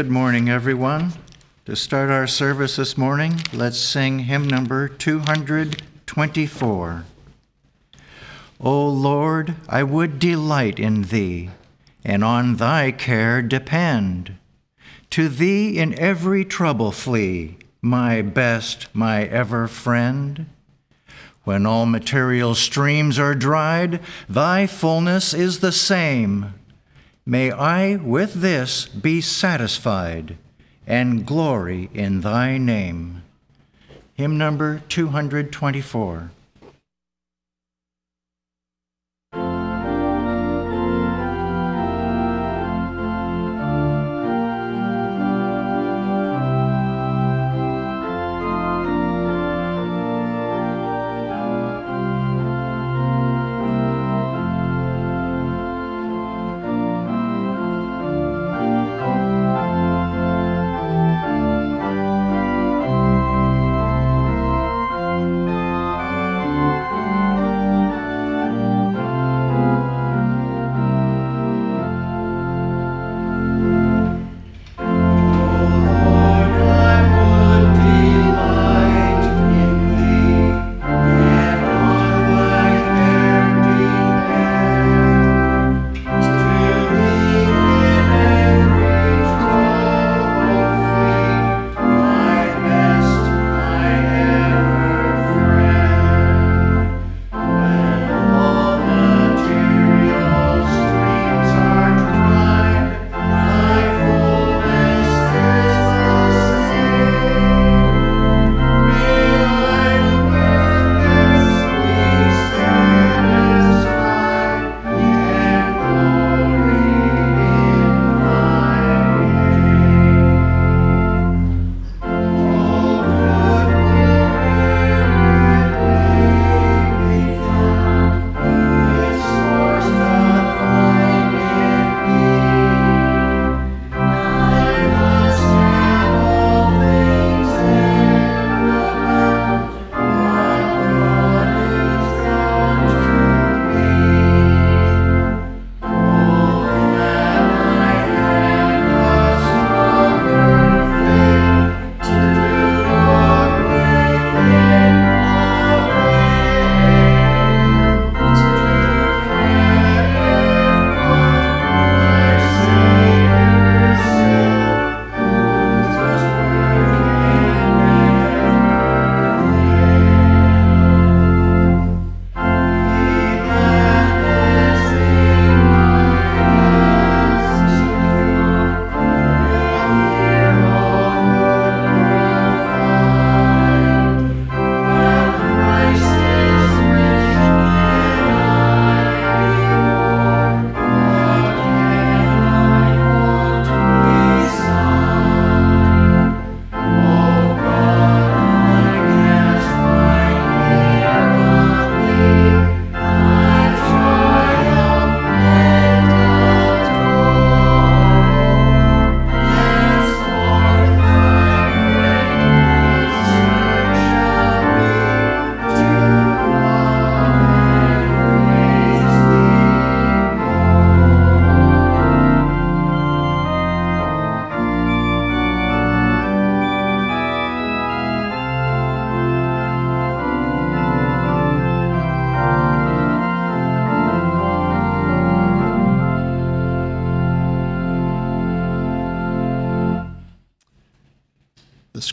Good morning, everyone. To start our service this morning, let's sing hymn number 224. O Lord, I would delight in thee, and on thy care depend. To thee in every trouble flee, my best, my ever friend. When all material streams are dried, thy fullness is the same. May I with this be satisfied and glory in thy name. Hymn number 224.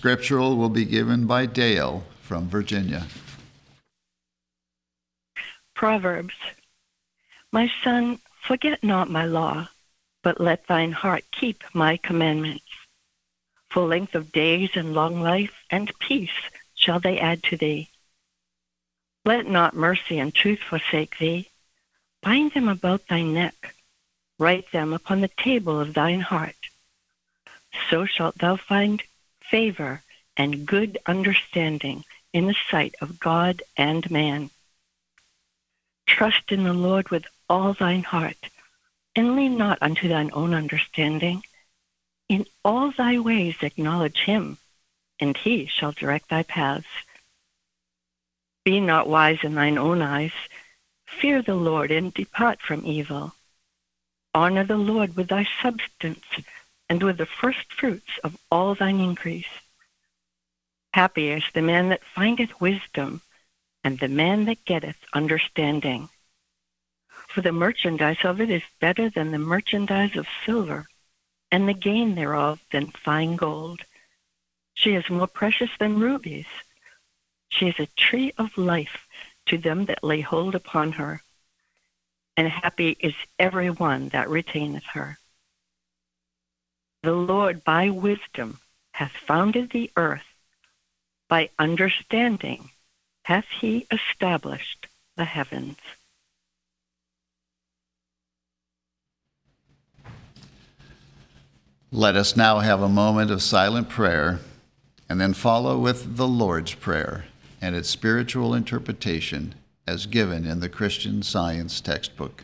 Scriptural will be given by Dale from Virginia. Proverbs My son, forget not my law, but let thine heart keep my commandments. Full length of days and long life and peace shall they add to thee. Let not mercy and truth forsake thee. Bind them about thy neck. Write them upon the table of thine heart. So shalt thou find favor, and good understanding in the sight of God and man. Trust in the Lord with all thine heart, and lean not unto thine own understanding. In all thy ways acknowledge him, and he shall direct thy paths. Be not wise in thine own eyes. Fear the Lord and depart from evil. Honor the Lord with thy substance and with the first fruits of all thine increase. Happy is the man that findeth wisdom, and the man that getteth understanding. For the merchandise of it is better than the merchandise of silver, and the gain thereof than fine gold. She is more precious than rubies. She is a tree of life to them that lay hold upon her. And happy is every one that retaineth her. The Lord by wisdom hath founded the earth. By understanding hath he established the heavens. Let us now have a moment of silent prayer and then follow with the Lord's Prayer and its spiritual interpretation as given in the Christian Science textbook.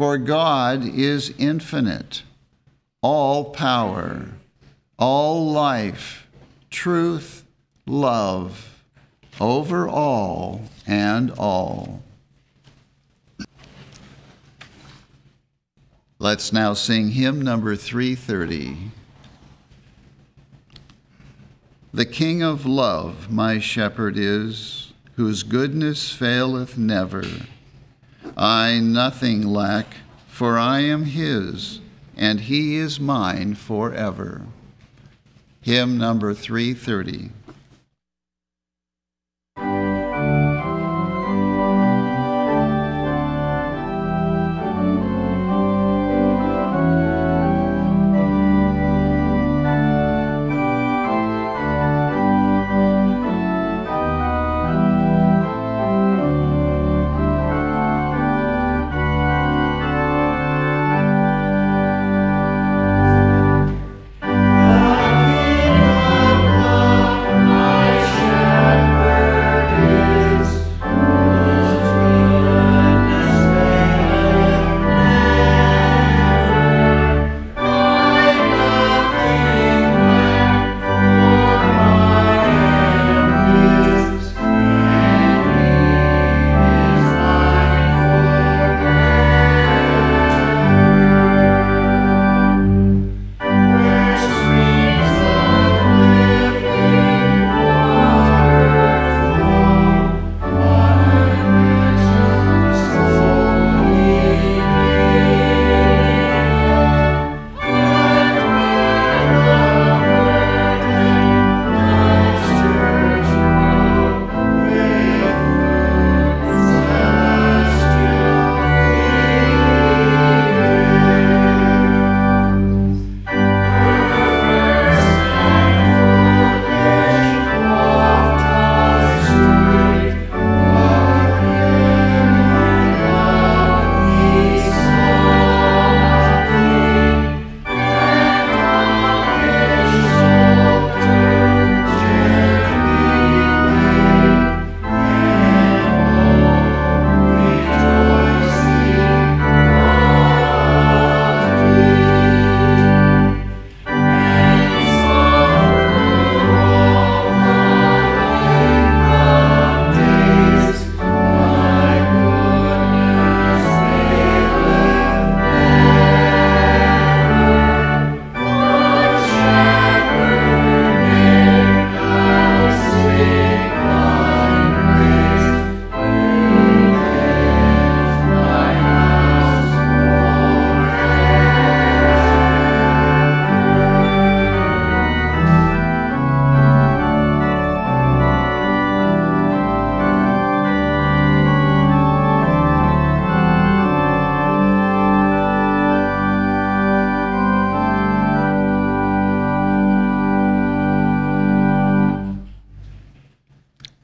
For God is infinite, all power, all life, truth, love, over all and all. Let's now sing hymn number 330. The King of love my shepherd is, whose goodness faileth never. I nothing lack, for I am his, and he is mine forever. Hymn number 330.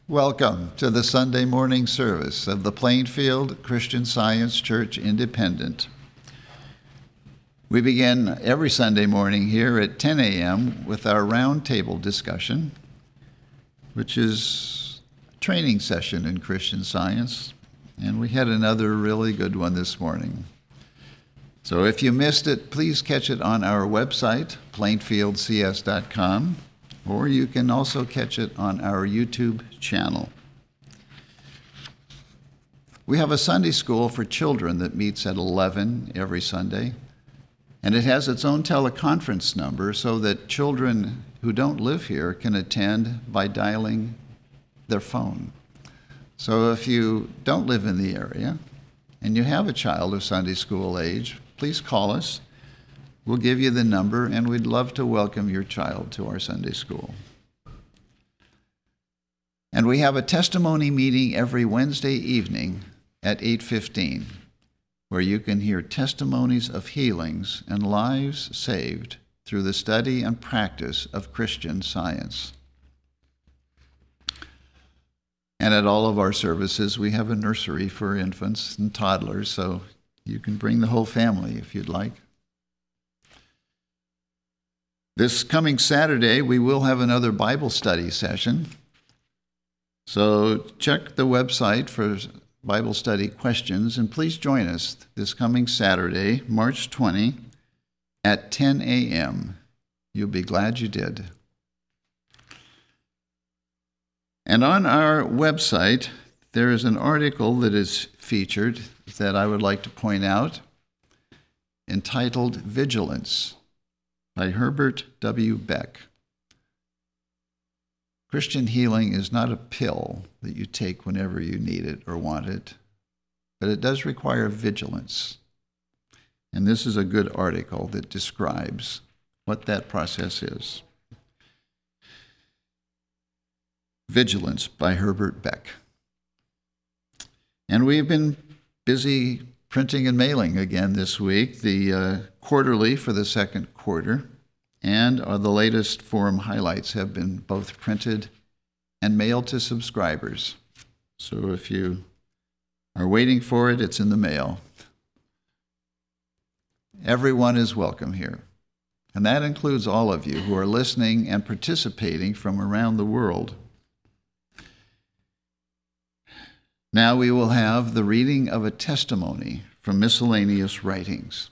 Welcome to the Sunday morning service of the Plainfield Christian Science Church Independent. We begin every Sunday morning here at 10 a.m. with our roundtable discussion, which is a training session in Christian Science, and we had another really good one this morning. So if you missed it, please catch it on our website, plainfieldcs.com or you can also catch it on our YouTube channel. We have a Sunday school for children that meets at 11 every Sunday, and it has its own teleconference number so that children who don't live here can attend by dialing their phone. So if you don't live in the area and you have a child of Sunday school age, please call us We'll give you the number, and we'd love to welcome your child to our Sunday school. And we have a testimony meeting every Wednesday evening at 8:15 where you can hear testimonies of healings and lives saved through the study and practice of Christian science. And at all of our services, we have a nursery for infants and toddlers, so you can bring the whole family if you'd like. This coming Saturday, we will have another Bible study session. So check the website for Bible study questions and please join us this coming Saturday, March 20, at 10 a.m. You'll be glad you did. And on our website, there is an article that is featured that I would like to point out entitled Vigilance by Herbert W. Beck. Christian healing is not a pill that you take whenever you need it or want it, but it does require vigilance. And this is a good article that describes what that process is. Vigilance by Herbert Beck. And we've been busy printing and mailing again this week, the uh, quarterly for the second quarter, and uh, the latest forum highlights have been both printed and mailed to subscribers. So if you are waiting for it, it's in the mail. Everyone is welcome here. And that includes all of you who are listening and participating from around the world. Now we will have the reading of a testimony from miscellaneous writings,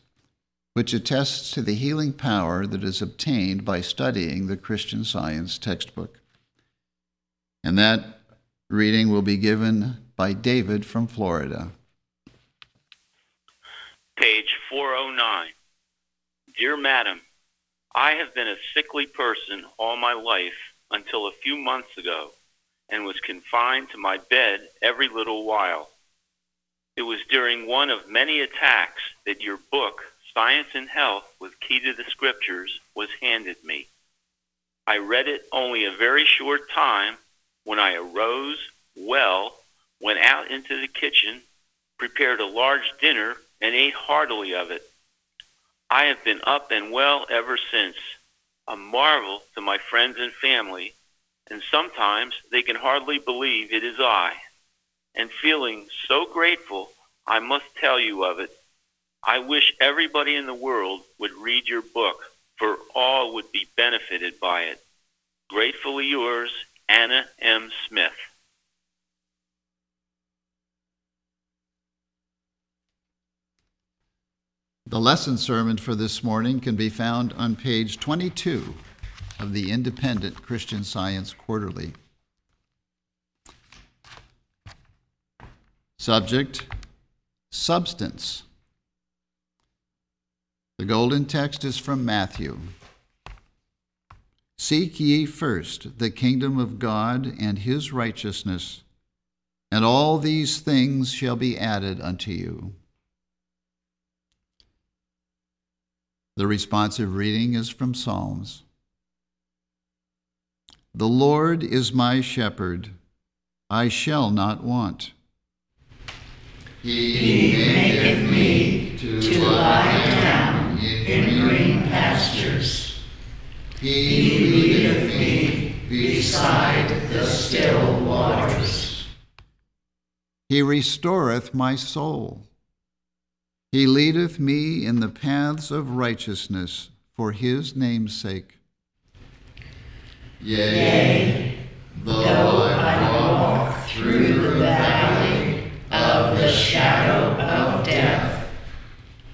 which attests to the healing power that is obtained by studying the Christian Science textbook. And that reading will be given by David from Florida. Page 409. Dear Madam, I have been a sickly person all my life until a few months ago and was confined to my bed every little while. It was during one of many attacks that your book, Science and Health with Key to the Scriptures, was handed me. I read it only a very short time when I arose, well, went out into the kitchen, prepared a large dinner, and ate heartily of it. I have been up and well ever since, a marvel to my friends and family and sometimes they can hardly believe it is I. And feeling so grateful, I must tell you of it. I wish everybody in the world would read your book, for all would be benefited by it. Gratefully yours, Anna M. Smith. The lesson sermon for this morning can be found on page 22 of the Independent Christian Science Quarterly. Subject Substance. The golden text is from Matthew. Seek ye first the kingdom of God and his righteousness, and all these things shall be added unto you. The responsive reading is from Psalms. The Lord is my shepherd, I shall not want. He maketh me to lie in green pastures. He leadeth me beside the still waters. He restoreth my soul. He leadeth me in the paths of righteousness for his name's sake. Yea, though I walk through the valley of the shadow of death,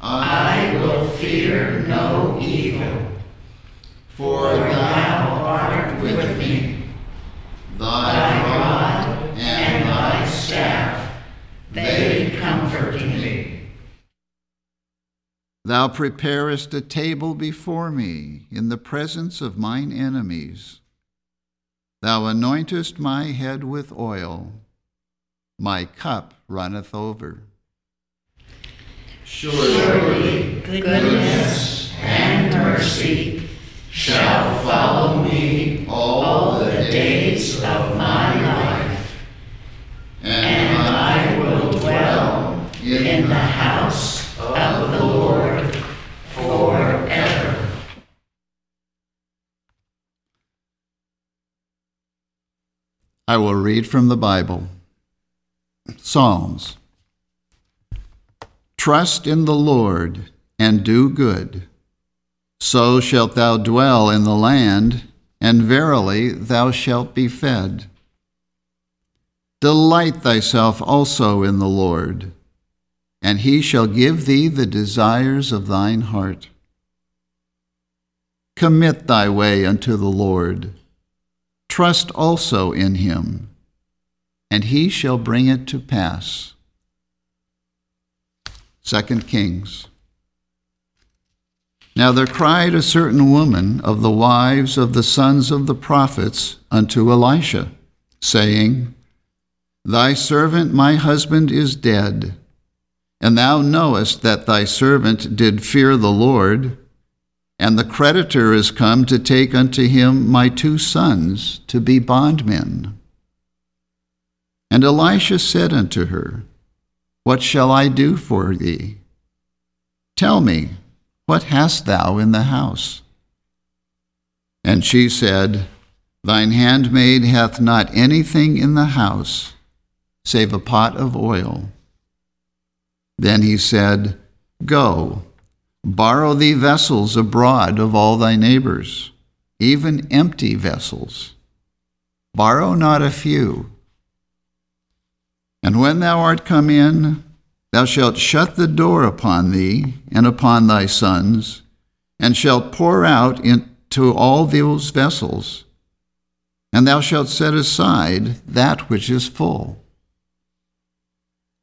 I will fear no evil, for thou art with me. Thy rod and thy staff, they comfort me. Thou preparest a table before me in the presence of mine enemies. Thou anointest my head with oil, my cup runneth over. Surely goodness and mercy shall follow me all the days of my life, and I will dwell in the house of the Lord forever. I will read from the Bible. Psalms. Trust in the Lord and do good. So shalt thou dwell in the land, and verily thou shalt be fed. Delight thyself also in the Lord, and he shall give thee the desires of thine heart. Commit thy way unto the Lord. Trust also in him, and he shall bring it to pass. 2 Kings. Now there cried a certain woman of the wives of the sons of the prophets unto Elisha, saying, Thy servant my husband is dead, and thou knowest that thy servant did fear the Lord, and the creditor is come to take unto him my two sons to be bondmen. And Elisha said unto her, What shall I do for thee? Tell me, what hast thou in the house? And she said, Thine handmaid hath not anything in the house, save a pot of oil. Then he said, Go, borrow thee vessels abroad of all thy neighbors, even empty vessels. Borrow not a few. And when thou art come in, Thou shalt shut the door upon thee and upon thy sons, and shalt pour out into all those vessels, and thou shalt set aside that which is full.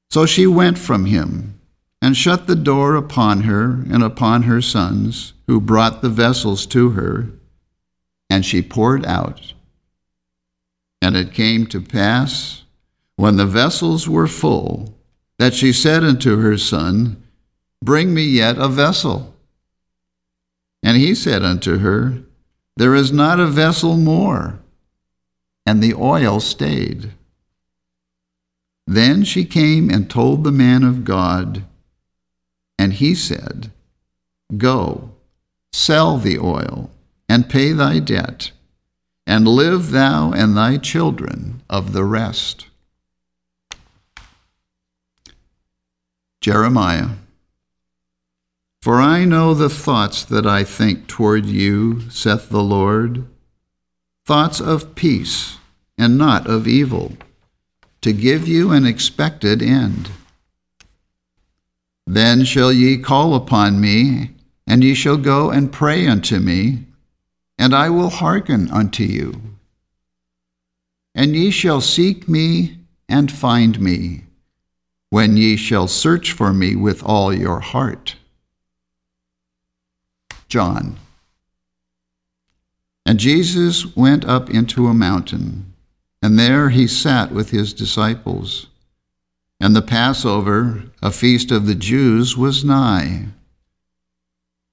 So she went from him, and shut the door upon her and upon her sons, who brought the vessels to her, and she poured out. And it came to pass, when the vessels were full, that she said unto her son, Bring me yet a vessel. And he said unto her, There is not a vessel more. And the oil stayed. Then she came and told the man of God, and he said, Go, sell the oil, and pay thy debt, and live thou and thy children of the rest. Jeremiah. For I know the thoughts that I think toward you, saith the Lord, thoughts of peace and not of evil, to give you an expected end. Then shall ye call upon me, and ye shall go and pray unto me, and I will hearken unto you. And ye shall seek me and find me when ye shall search for me with all your heart. John. And Jesus went up into a mountain, and there he sat with his disciples. And the Passover, a feast of the Jews, was nigh.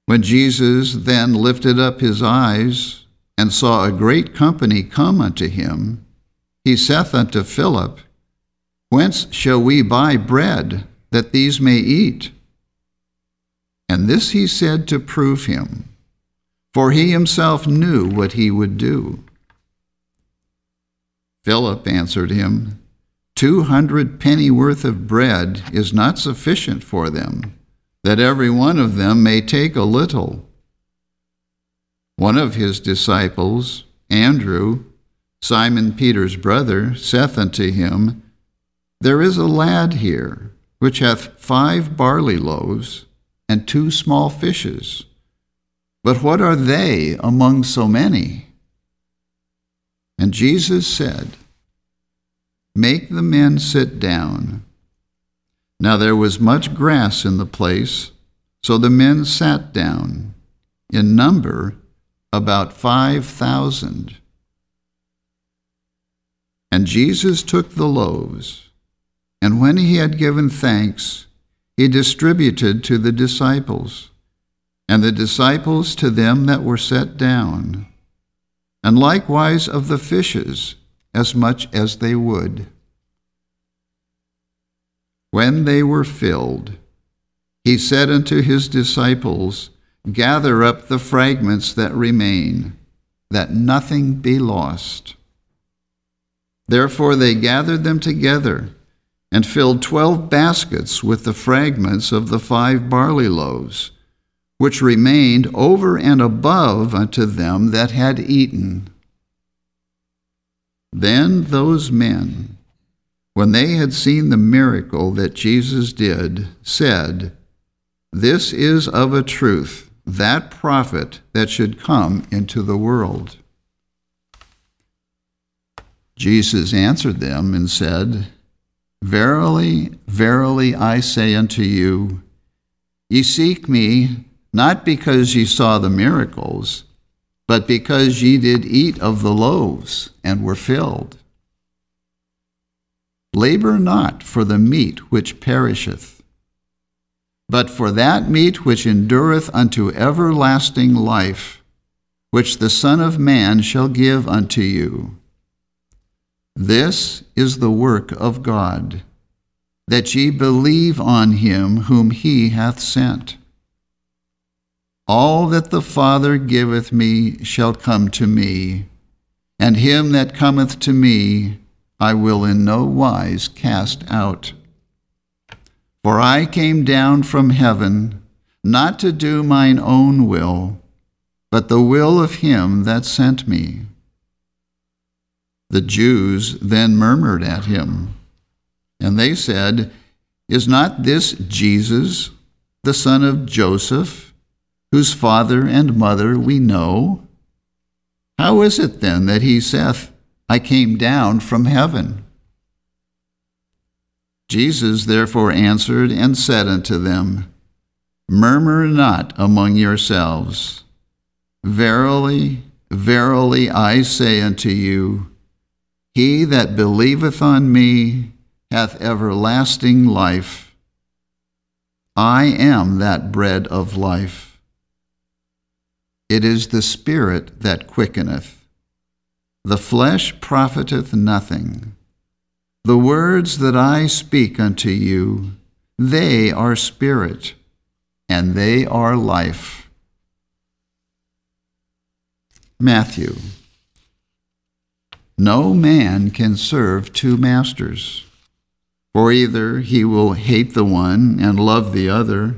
When Jesus then lifted up his eyes and saw a great company come unto him, he saith unto Philip, Whence shall we buy bread that these may eat? And this he said to prove him, for he himself knew what he would do. Philip answered him, Two hundred pennyworth of bread is not sufficient for them, that every one of them may take a little. One of his disciples, Andrew, Simon Peter's brother, saith unto him, There is a lad here, which hath five barley loaves and two small fishes. But what are they among so many? And Jesus said, Make the men sit down. Now there was much grass in the place, so the men sat down, in number about five thousand. And Jesus took the loaves, and when he had given thanks, he distributed to the disciples, and the disciples to them that were set down, and likewise of the fishes as much as they would. When they were filled, he said unto his disciples, Gather up the fragments that remain, that nothing be lost. Therefore they gathered them together and filled twelve baskets with the fragments of the five barley loaves, which remained over and above unto them that had eaten. Then those men, when they had seen the miracle that Jesus did, said, This is of a truth that prophet that should come into the world. Jesus answered them and said, Verily, verily, I say unto you, ye seek me not because ye saw the miracles, but because ye did eat of the loaves and were filled. Labor not for the meat which perisheth, but for that meat which endureth unto everlasting life, which the Son of Man shall give unto you. This is the work of God, that ye believe on him whom he hath sent. All that the Father giveth me shall come to me, and him that cometh to me I will in no wise cast out. For I came down from heaven not to do mine own will, but the will of him that sent me. The Jews then murmured at him, and they said, Is not this Jesus, the son of Joseph? whose father and mother we know? How is it then that he saith, I came down from heaven? Jesus therefore answered and said unto them, Murmur not among yourselves. Verily, verily, I say unto you, He that believeth on me hath everlasting life. I am that bread of life. It is the Spirit that quickeneth. The flesh profiteth nothing. The words that I speak unto you, they are spirit, and they are life. Matthew. No man can serve two masters, for either he will hate the one and love the other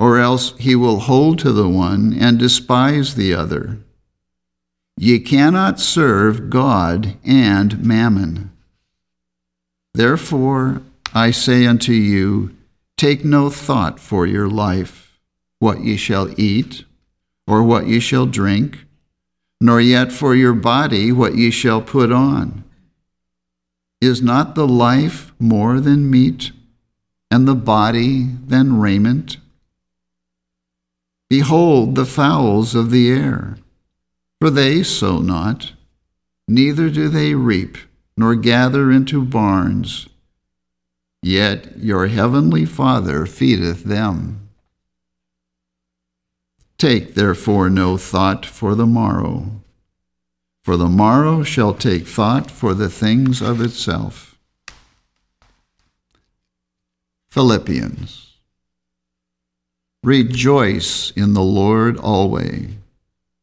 or else he will hold to the one and despise the other. Ye cannot serve God and mammon. Therefore, I say unto you, take no thought for your life, what ye shall eat, or what ye shall drink, nor yet for your body what ye shall put on. Is not the life more than meat, and the body than raiment? Behold the fowls of the air, for they sow not, neither do they reap, nor gather into barns, yet your heavenly Father feedeth them. Take therefore no thought for the morrow, for the morrow shall take thought for the things of itself. Philippians Rejoice in the Lord always.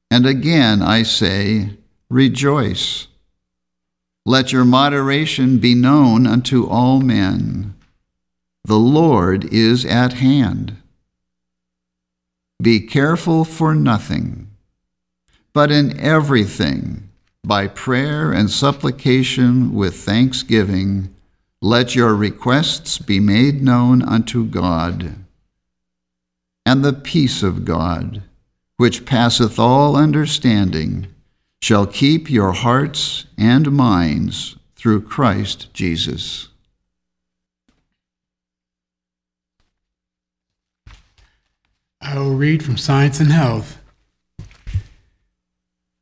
And again I say, rejoice. Let your moderation be known unto all men. The Lord is at hand. Be careful for nothing, but in everything, by prayer and supplication with thanksgiving, let your requests be made known unto God. And the peace of God, which passeth all understanding, shall keep your hearts and minds through Christ Jesus. I will read from Science and Health.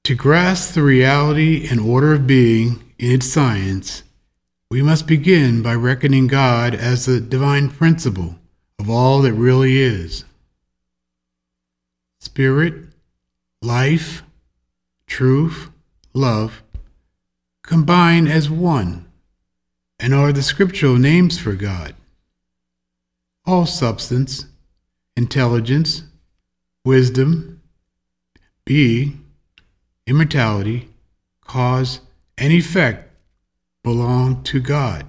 To grasp the reality and order of being in its science, we must begin by reckoning God as the divine principle of all that really is. Spirit, life, truth, love combine as one and are the scriptural names for God. All substance, intelligence, wisdom, being, immortality, cause, and effect belong to God.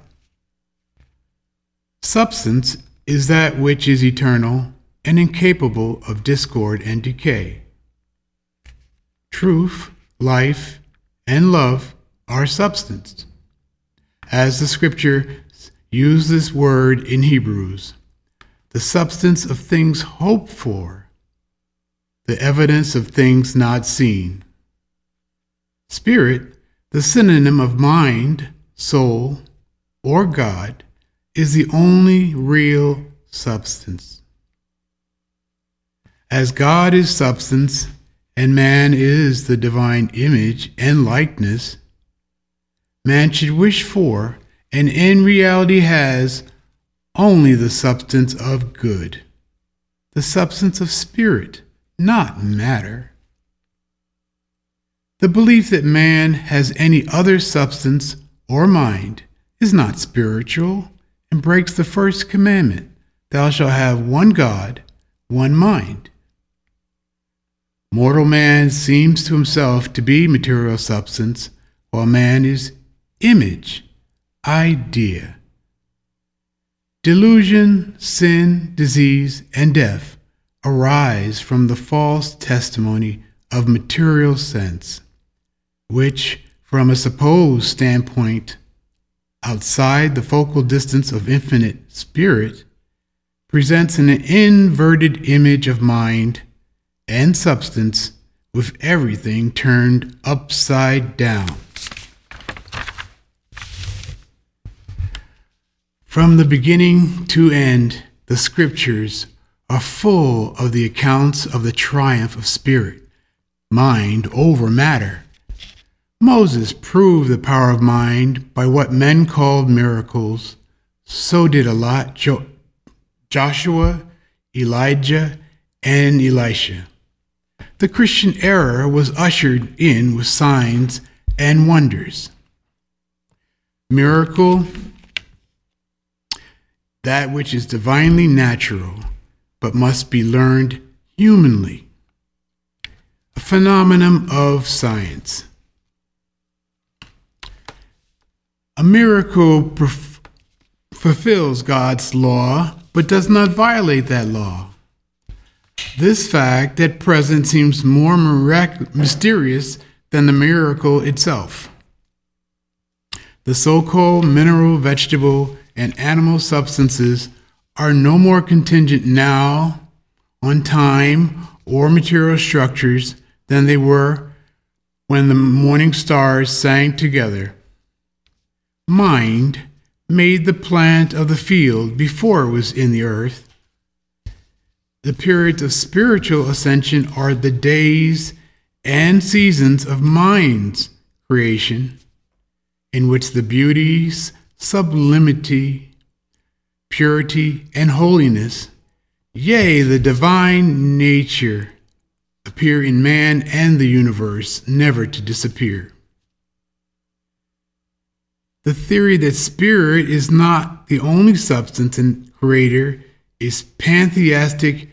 Substance is that which is eternal and incapable of discord and decay. Truth, life, and love are substance. As the scripture uses this word in Hebrews, the substance of things hoped for, the evidence of things not seen. Spirit, the synonym of mind, soul, or God, is the only real substance. As God is substance and man is the divine image and likeness, man should wish for and in reality has only the substance of good, the substance of spirit, not matter. The belief that man has any other substance or mind is not spiritual and breaks the first commandment Thou shalt have one God, one mind. Mortal man seems to himself to be material substance, while man is image, idea. Delusion, sin, disease, and death arise from the false testimony of material sense, which, from a supposed standpoint outside the focal distance of infinite spirit, presents an inverted image of mind and substance with everything turned upside down. From the beginning to end, the scriptures are full of the accounts of the triumph of spirit, mind over matter. Moses proved the power of mind by what men called miracles. So did a lot jo- Joshua, Elijah, and Elisha. The Christian era was ushered in with signs and wonders. Miracle, that which is divinely natural, but must be learned humanly. A phenomenon of science. A miracle perf- fulfills God's law, but does not violate that law. This fact at present seems more mirac- mysterious than the miracle itself. The so called mineral, vegetable, and animal substances are no more contingent now on time or material structures than they were when the morning stars sang together. Mind made the plant of the field before it was in the earth the periods of spiritual ascension are the days and seasons of mind's creation, in which the beauties, sublimity, purity, and holiness, yea, the divine nature, appear in man and the universe, never to disappear. The theory that spirit is not the only substance and creator is pantheistic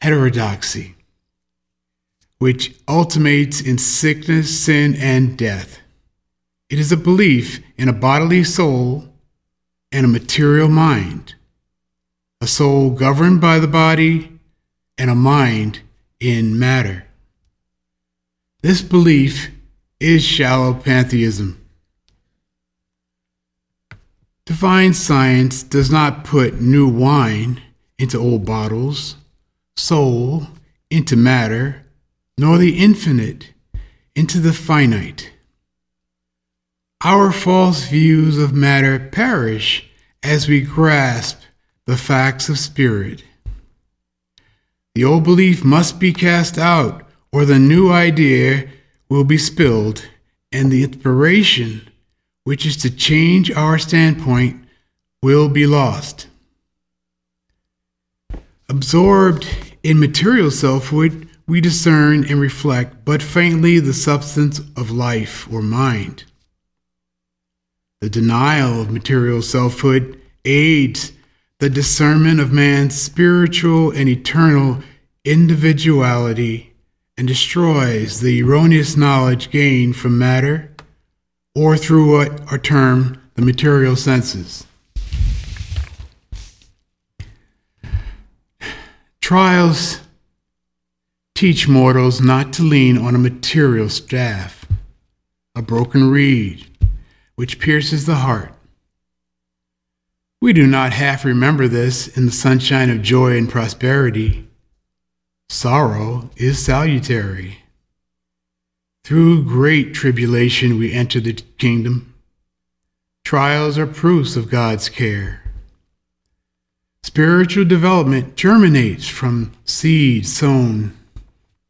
heterodoxy, which ultimates in sickness, sin, and death. It is a belief in a bodily soul and a material mind, a soul governed by the body, and a mind in matter. This belief is shallow pantheism. Divine science does not put new wine into old bottles, soul into matter, nor the infinite into the finite. Our false views of matter perish as we grasp the facts of spirit. The old belief must be cast out, or the new idea will be spilled, and the inspiration, which is to change our standpoint, will be lost. Absorbed in material selfhood, we discern and reflect but faintly the substance of life or mind. The denial of material selfhood aids the discernment of man's spiritual and eternal individuality and destroys the erroneous knowledge gained from matter or through what are termed the material senses. Trials teach mortals not to lean on a material staff, a broken reed, which pierces the heart. We do not half remember this in the sunshine of joy and prosperity. Sorrow is salutary. Through great tribulation we enter the kingdom. Trials are proofs of God's care. Spiritual development germinates from seed sown.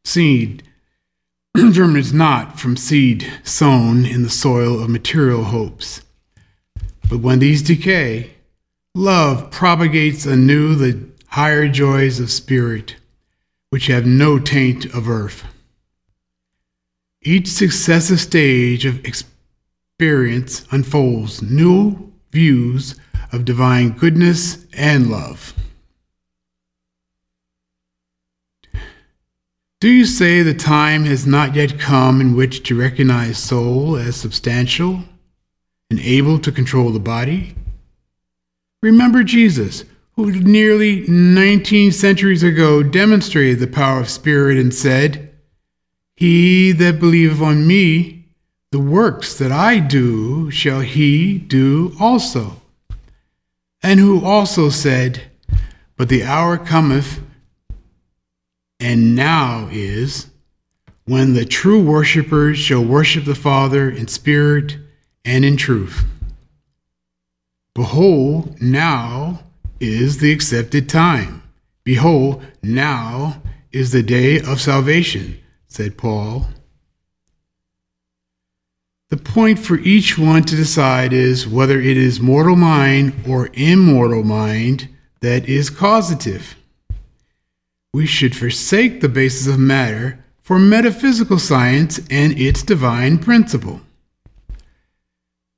Seed germinates not from seed sown in the soil of material hopes. But when these decay, love propagates anew the higher joys of spirit, which have no taint of earth. Each successive stage of experience unfolds new views of divine goodness and love. Do you say the time has not yet come in which to recognize soul as substantial and able to control the body? Remember Jesus, who nearly 19 centuries ago demonstrated the power of spirit and said, He that believeth on me, the works that I do shall he do also and who also said, But the hour cometh, and now is, when the true worshippers shall worship the Father in spirit and in truth. Behold, now is the accepted time. Behold, now is the day of salvation, said Paul. The point for each one to decide is whether it is mortal mind or immortal mind that is causative. We should forsake the basis of matter for metaphysical science and its divine principle.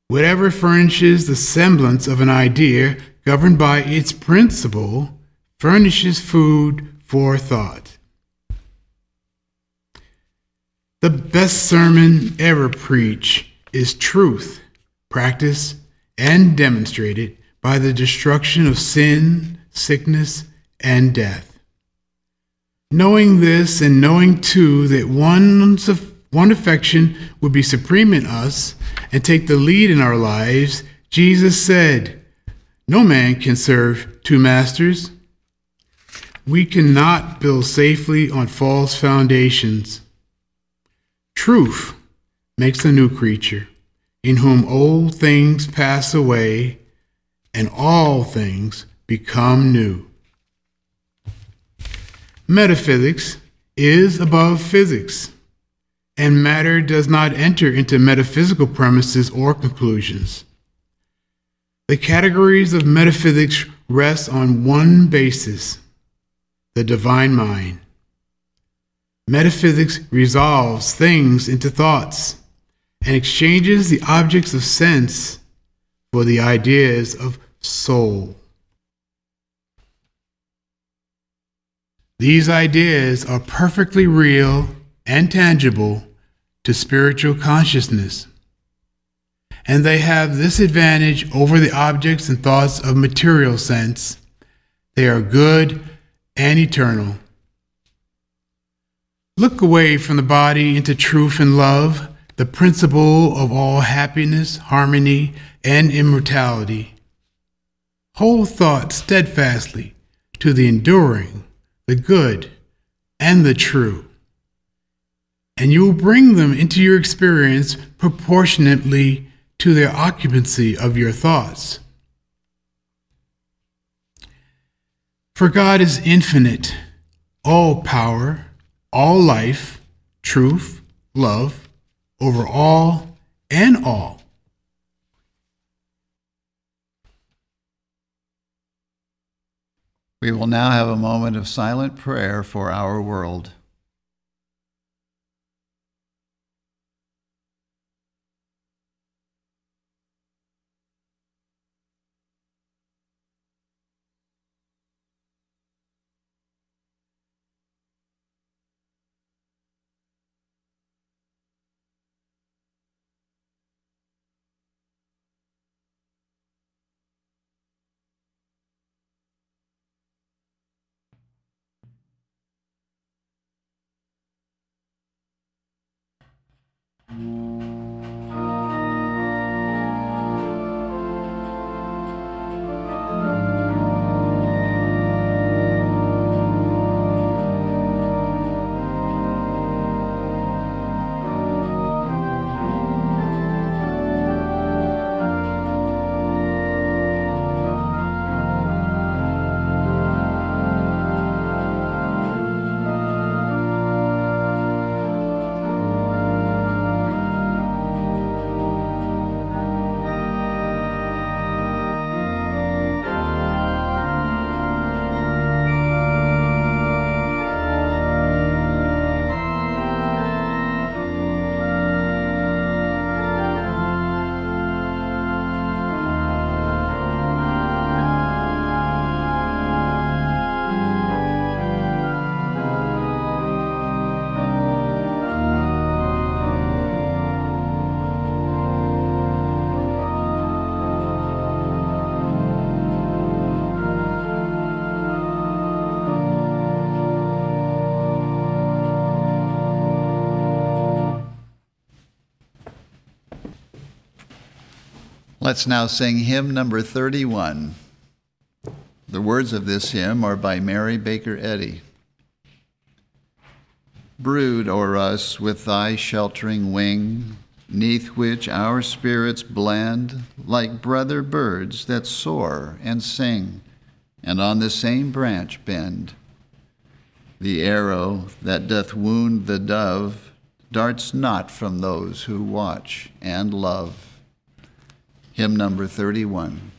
Whatever furnishes the semblance of an idea governed by its principle furnishes food for thought. The best sermon ever preached is truth, practiced and demonstrated by the destruction of sin, sickness, and death. Knowing this and knowing too that one's, one affection would be supreme in us and take the lead in our lives, Jesus said, No man can serve two masters. We cannot build safely on false foundations. Truth makes a new creature, in whom old things pass away and all things become new. Metaphysics is above physics, and matter does not enter into metaphysical premises or conclusions. The categories of metaphysics rest on one basis the divine mind. Metaphysics resolves things into thoughts and exchanges the objects of sense for the ideas of soul. These ideas are perfectly real and tangible to spiritual consciousness. and they have this advantage over the objects and thoughts of material sense. They are good and eternal. Look away from the body into truth and love, the principle of all happiness, harmony, and immortality. Hold thought steadfastly to the enduring, the good, and the true. And you will bring them into your experience proportionately to their occupancy of your thoughts. For God is infinite, all power, all life, truth, love, over all and all. We will now have a moment of silent prayer for our world. Let's now sing hymn number 31. The words of this hymn are by Mary Baker Eddy. Brood o'er us with thy sheltering wing, neath which our spirits blend like brother birds that soar and sing, and on the same branch bend. The arrow that doth wound the dove darts not from those who watch and love hymn number 31.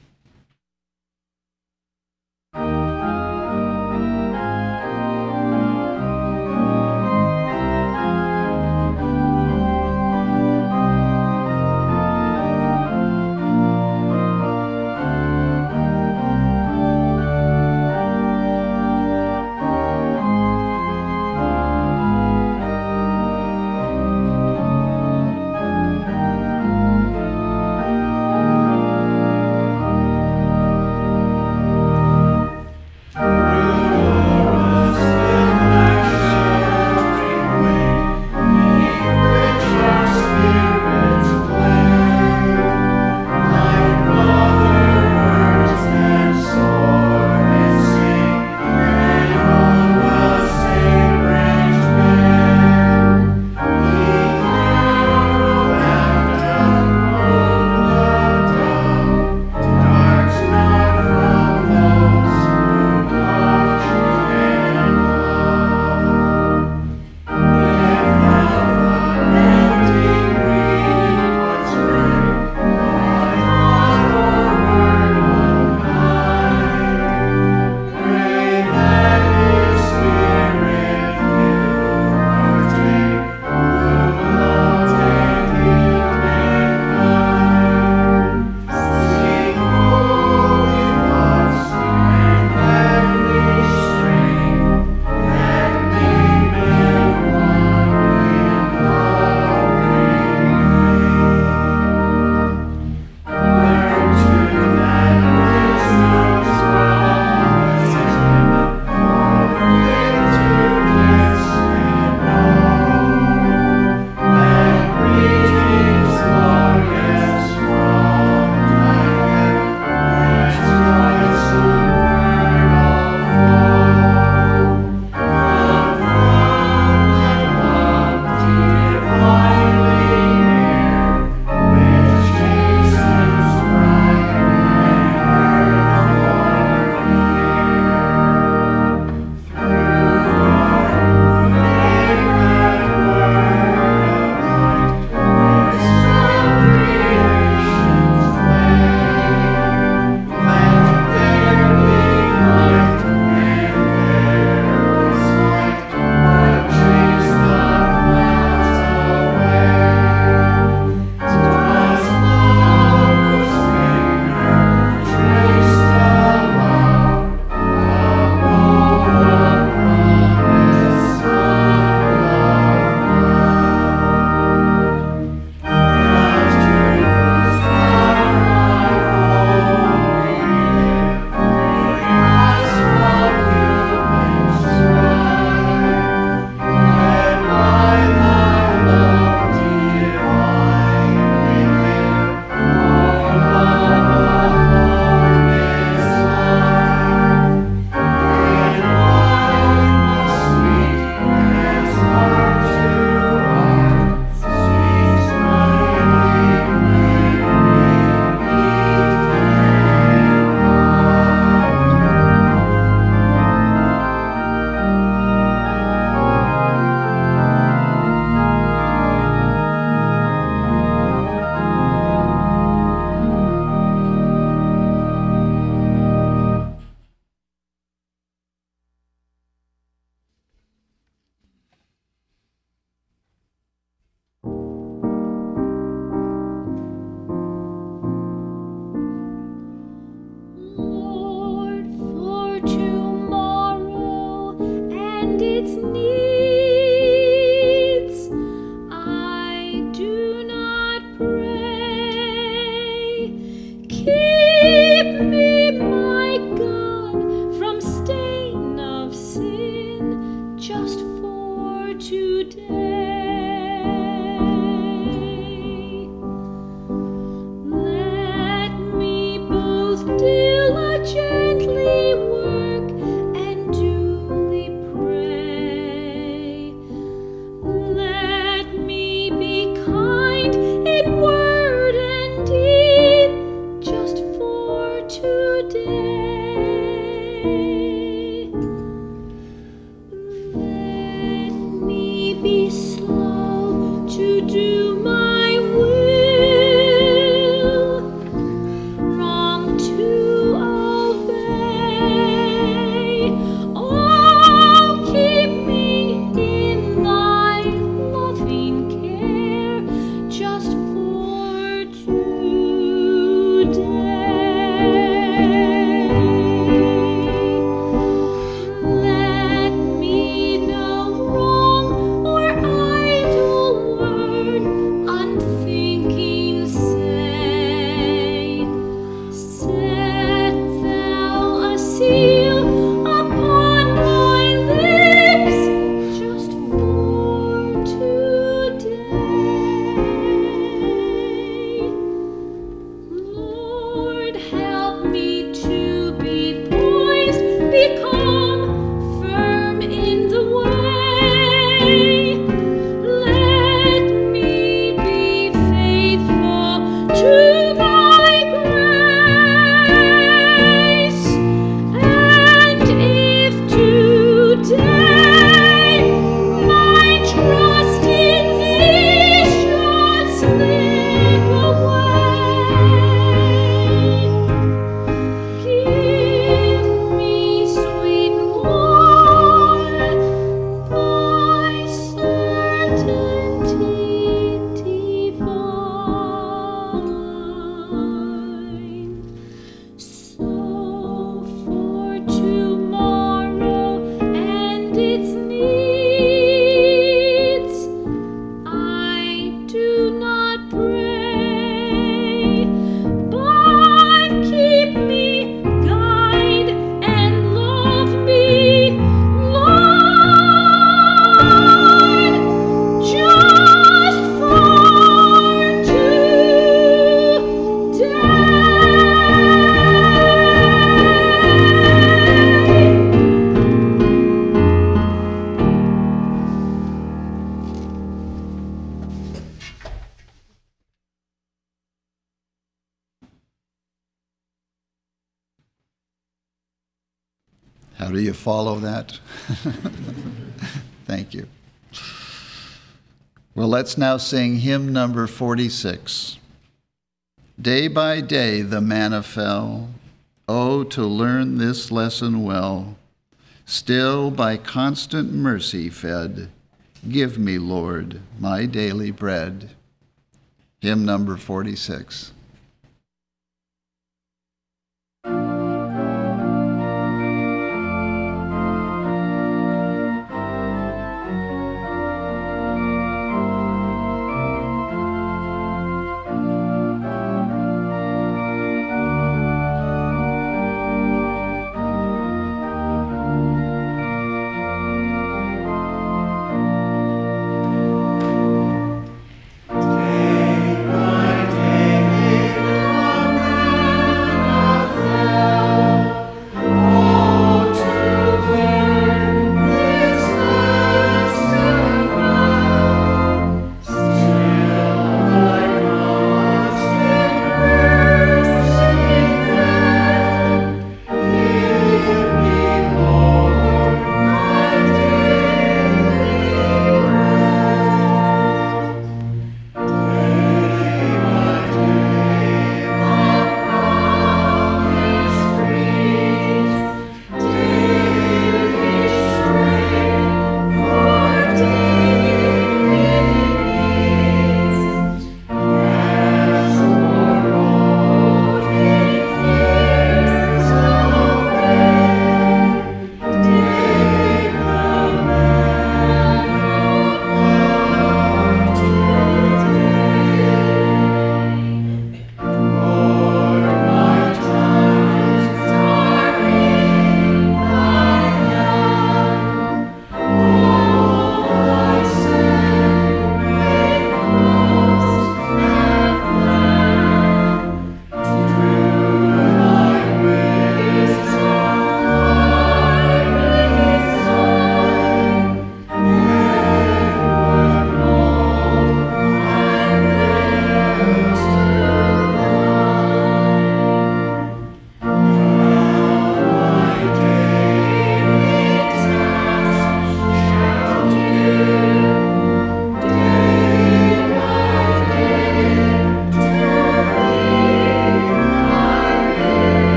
Let's now sing hymn number 46. Day by day the manna fell. Oh, to learn this lesson well. Still by constant mercy fed. Give me, Lord, my daily bread. Hymn number 46.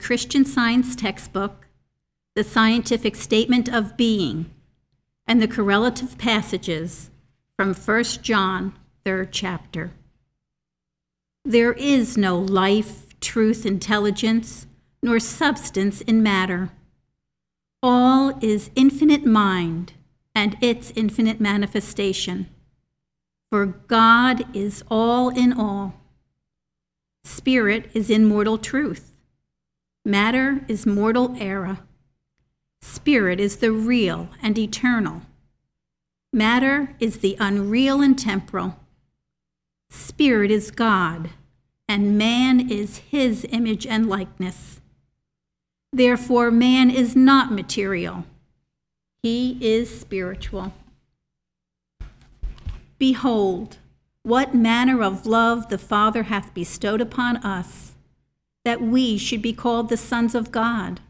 Christian Science textbook, The Scientific Statement of Being, and the correlative passages from 1 John, 3rd chapter. There is no life, truth, intelligence, nor substance in matter. All is infinite mind and its infinite manifestation. For God is all in all. Spirit is immortal truth. Matter is mortal error. Spirit is the real and eternal. Matter is the unreal and temporal. Spirit is God, and man is his image and likeness. Therefore, man is not material, he is spiritual. Behold, what manner of love the Father hath bestowed upon us, that we should be called the sons of God.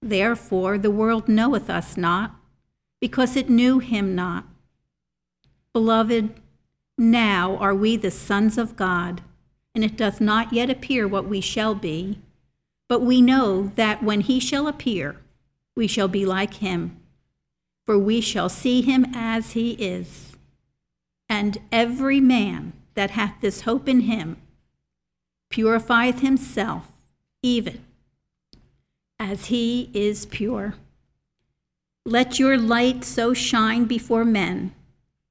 Therefore the world knoweth us not, because it knew him not. Beloved, now are we the sons of God, and it doth not yet appear what we shall be. But we know that when he shall appear, we shall be like him, for we shall see him as he is. And every man that hath this hope in him purifieth himself, even as he is pure. Let your light so shine before men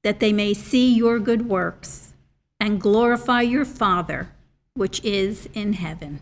that they may see your good works and glorify your Father which is in heaven.